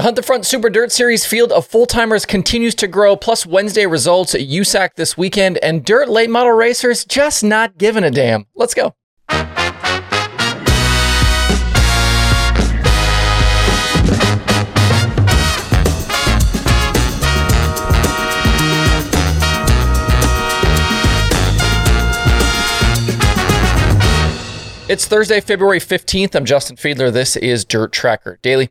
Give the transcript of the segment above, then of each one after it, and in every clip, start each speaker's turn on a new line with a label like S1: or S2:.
S1: The Hunt the Front Super Dirt Series field of full timers continues to grow, plus Wednesday results at USAC this weekend, and dirt late model racers just not giving a damn. Let's go. It's Thursday, February 15th. I'm Justin Fiedler. This is Dirt Tracker Daily.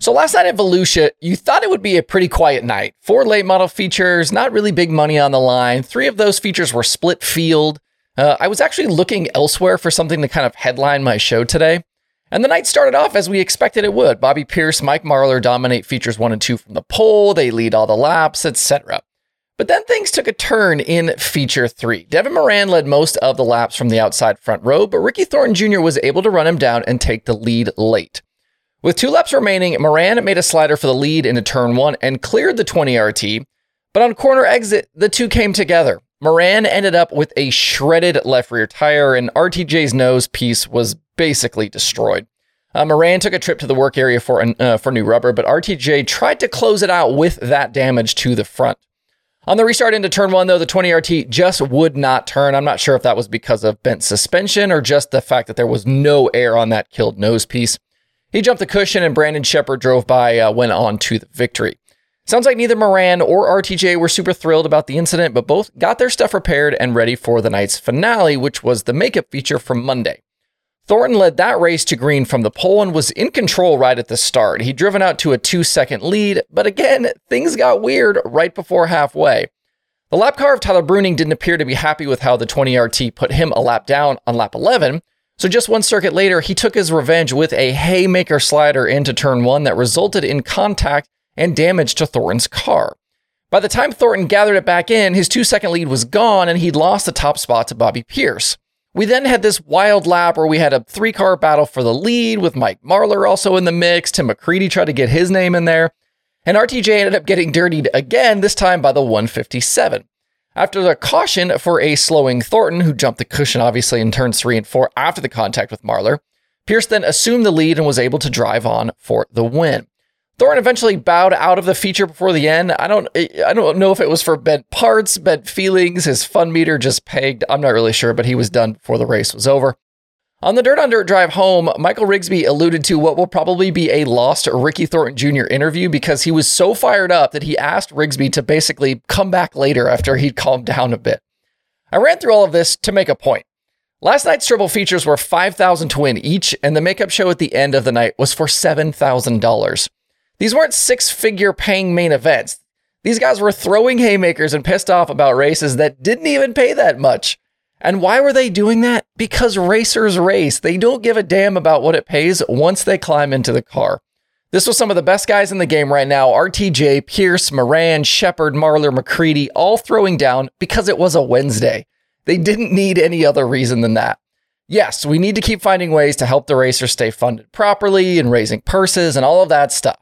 S1: So last night at Volusia, you thought it would be a pretty quiet night. Four late model features, not really big money on the line. Three of those features were split field. Uh, I was actually looking elsewhere for something to kind of headline my show today. And the night started off as we expected it would. Bobby Pierce, Mike Marlar dominate features one and two from the pole. They lead all the laps, etc. But then things took a turn in feature three. Devin Moran led most of the laps from the outside front row, but Ricky Thornton Jr. was able to run him down and take the lead late. With two laps remaining, Moran made a slider for the lead into turn one and cleared the 20 RT. But on corner exit, the two came together. Moran ended up with a shredded left rear tire, and RTJ's nose piece was basically destroyed. Uh, Moran took a trip to the work area for, uh, for new rubber, but RTJ tried to close it out with that damage to the front. On the restart into turn one, though, the 20RT just would not turn. I'm not sure if that was because of bent suspension or just the fact that there was no air on that killed nose piece. He jumped the cushion and Brandon Sheppard drove by, uh, went on to the victory. Sounds like neither Moran or RTJ were super thrilled about the incident, but both got their stuff repaired and ready for the night's finale, which was the makeup feature from Monday. Thornton led that race to green from the pole and was in control right at the start. He'd driven out to a two second lead, but again, things got weird right before halfway. The lap car of Tyler Bruening didn't appear to be happy with how the 20RT put him a lap down on lap 11, so just one circuit later, he took his revenge with a haymaker slider into turn one that resulted in contact and damage to Thornton's car. By the time Thornton gathered it back in, his two second lead was gone and he'd lost the top spot to Bobby Pierce. We then had this wild lap where we had a three car battle for the lead with Mike Marlar also in the mix. Tim McCreadie tried to get his name in there. And RTJ ended up getting dirtied again, this time by the 157. After the caution for a slowing Thornton, who jumped the cushion obviously in turns three and four after the contact with Marlar, Pierce then assumed the lead and was able to drive on for the win. Thornton eventually bowed out of the feature before the end. I don't I don't know if it was for bent parts, bent feelings, his fun meter just pegged. I'm not really sure, but he was done before the race was over. On the Dirt on Dirt drive home, Michael Rigsby alluded to what will probably be a lost Ricky Thornton Jr. interview because he was so fired up that he asked Rigsby to basically come back later after he'd calmed down a bit. I ran through all of this to make a point. Last night's triple features were 5000 to win each, and the makeup show at the end of the night was for $7,000. These weren't six figure paying main events. These guys were throwing haymakers and pissed off about races that didn't even pay that much. And why were they doing that? Because racers race. They don't give a damn about what it pays once they climb into the car. This was some of the best guys in the game right now RTJ, Pierce, Moran, Sheppard, Marlar, McCreadie, all throwing down because it was a Wednesday. They didn't need any other reason than that. Yes, we need to keep finding ways to help the racers stay funded properly and raising purses and all of that stuff.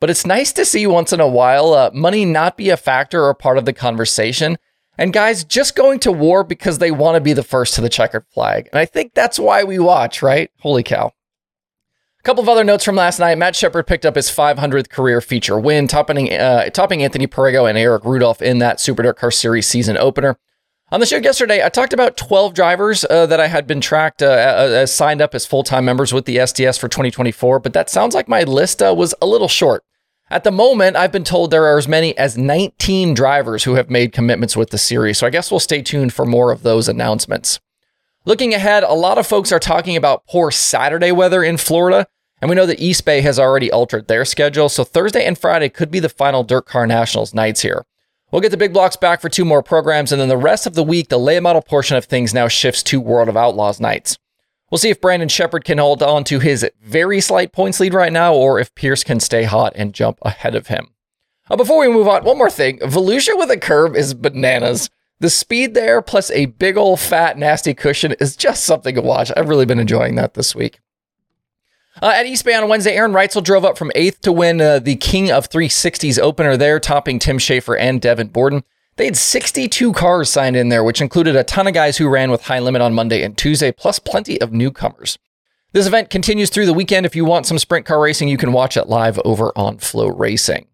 S1: But it's nice to see once in a while uh, money not be a factor or part of the conversation. And guys just going to war because they want to be the first to the checkered flag. And I think that's why we watch, right? Holy cow. A couple of other notes from last night. Matt Sheppard picked up his 500th career feature win, topping, uh, topping Anthony Perrego and Eric Rudolph in that Super Dirt Car Series season opener. On the show yesterday, I talked about 12 drivers uh, that I had been tracked uh, as signed up as full time members with the SDS for 2024, but that sounds like my list uh, was a little short. At the moment, I've been told there are as many as 19 drivers who have made commitments with the series, so I guess we'll stay tuned for more of those announcements. Looking ahead, a lot of folks are talking about poor Saturday weather in Florida, and we know that East Bay has already altered their schedule, so Thursday and Friday could be the final Dirt Car Nationals nights here. We'll get the big blocks back for two more programs, and then the rest of the week, the late model portion of things now shifts to World of Outlaws nights. We'll see if Brandon Sheppard can hold on to his very slight points lead right now, or if Pierce can stay hot and jump ahead of him. Uh, before we move on, one more thing. Volusia with a curve is bananas. The speed there, plus a big old fat nasty cushion, is just something to watch. I've really been enjoying that this week. Uh, at East Bay on Wednesday, Aaron Reutzel drove up from eighth to win uh, the King of 360s opener there, topping Tim Shaffer and Devon Borden. They had 62 cars signed in there, which included a ton of guys who ran with high limit on Monday and Tuesday, plus plenty of newcomers. This event continues through the weekend. If you want some sprint car racing, you can watch it live over on FloRacing.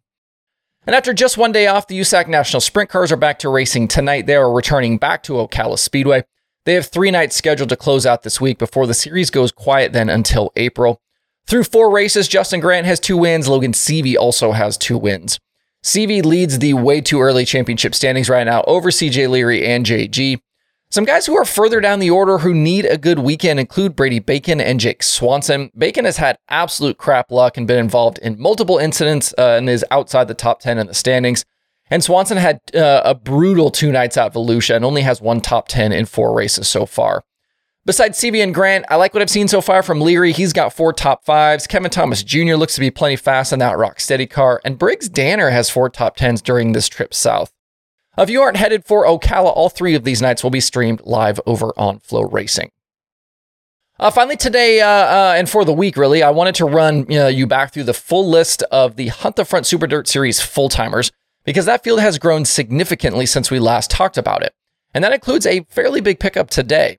S1: And after just one day off, the USAC National Sprint Cars are back to racing tonight. They are returning back to Ocala Speedway. They have three nights scheduled to close out this week before the series goes quiet then until April. Through four races, Justin Grant has two wins. Logan Seavey also has two wins. Seavey leads the way too early championship standings right now over CJ Leary and JG. Some guys who are further down the order who need a good weekend include Brady Bacon and Jake Swanson. Bacon has had absolute crap luck and been involved in multiple incidents uh, and is outside the top 10 in the standings. And Swanson had uh, a brutal two nights at Volusia and only has one top 10 in four races so far. Besides Seavey and Grant, I like what I've seen so far from Leary. He's got four top fives. Kevin Thomas Jr. looks to be plenty fast in that rock steady car. And Briggs Danner has four top tens during this trip south. If you aren't headed for Ocala, all three of these nights will be streamed live over on FloRacing. Uh, finally, today uh, uh, and for the week, really, I wanted to run uh, you back through the full list of the Hunt the Front Super Dirt Series full timers because that field has grown significantly since we last talked about it. And that includes a fairly big pickup today.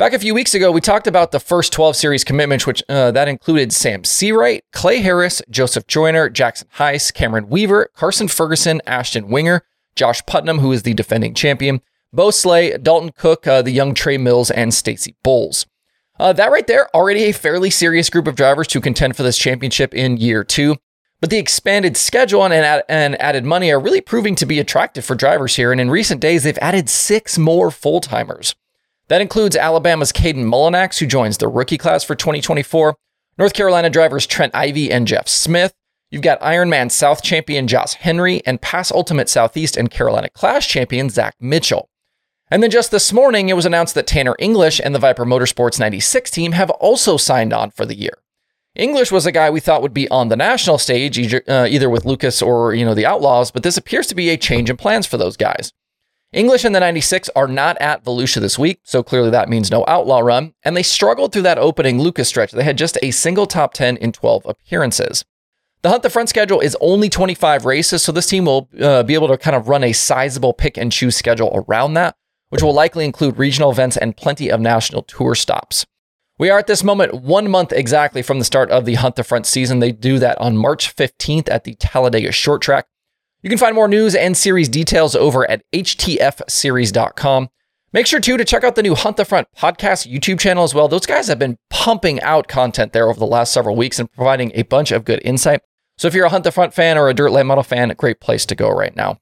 S1: Back a few weeks ago, we talked about the first 12 series commitments, which uh, that included Sam Seawright, Clay Harris, Joseph Joyner, Jackson Heiss, Cameron Weaver, Carson Ferguson, Ashton Winger, Josh Putnam, who is the defending champion, Bo Slay, Dalton Cook, uh, the young Trey Mills, and Stacy Bowles. Uh, that right there, already a fairly serious group of drivers to contend for this championship in year two. But the expanded schedule and, ad- and added money are really proving to be attractive for drivers here. And in recent days, they've added six more full timers. That includes Alabama's Caden Mullinax, who joins the rookie class for 2024, North Carolina drivers Trent Ivey and Jeff Smith, You've got Ironman South champion Josh Henry and past Ultimate Southeast and Carolina Clash champion Zach Mitchell. And then just this morning, it was announced that Tanner English and the Viper Motorsports 96 team have also signed on for the year. English was a guy we thought would be on the national stage, either, uh, either with Lucas or you know the Outlaws, but this appears to be a change in plans for those guys. English and the 96 are not at Volusia this week, so clearly that means no outlaw run, and they struggled through that opening Lucas stretch. They had just a single top 10 in 12 appearances. The Hunt the Front schedule is only 25 races, so this team will uh, be able to kind of run a sizable pick and choose schedule around that, which will likely include regional events and plenty of national tour stops. We are at this moment one month exactly from the start of the Hunt the Front season. They do that on March 15th at the Talladega Short Track. You can find more news and series details over at htfseries.com. Make sure too to check out the new Hunt the Front podcast YouTube channel as well. Those guys have been pumping out content there over the last several weeks and providing a bunch of good insight. So if you're a Hunt the Front fan or a Dirt Late Model fan, a great place to go right now.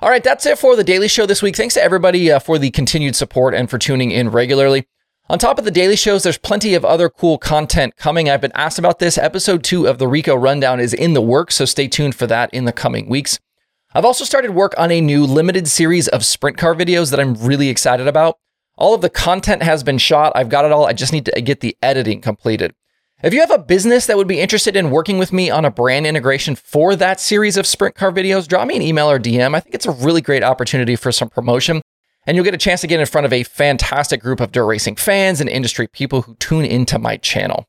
S1: All right, that's it for the Daily Show this week. Thanks to everybody uh, for the continued support and for tuning in regularly. On top of the daily shows, there's plenty of other cool content coming. I've been asked about this. Episode two of the Rico Rundown is in the works, so stay tuned for that in the coming weeks. I've also started work on a new limited series of sprint car videos that I'm really excited about. All of the content has been shot. I've got it all. I just need to get the editing completed. If you have a business that would be interested in working with me on a brand integration for that series of sprint car videos, drop me an email or DM. I think it's a really great opportunity for some promotion. And you'll get a chance to get in front of a fantastic group of dirt racing fans and industry people who tune into my channel.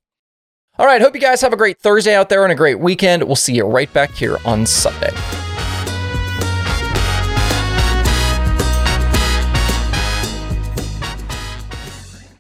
S1: All right, hope you guys have a great Thursday out there and a great weekend. We'll see you right back here on Sunday.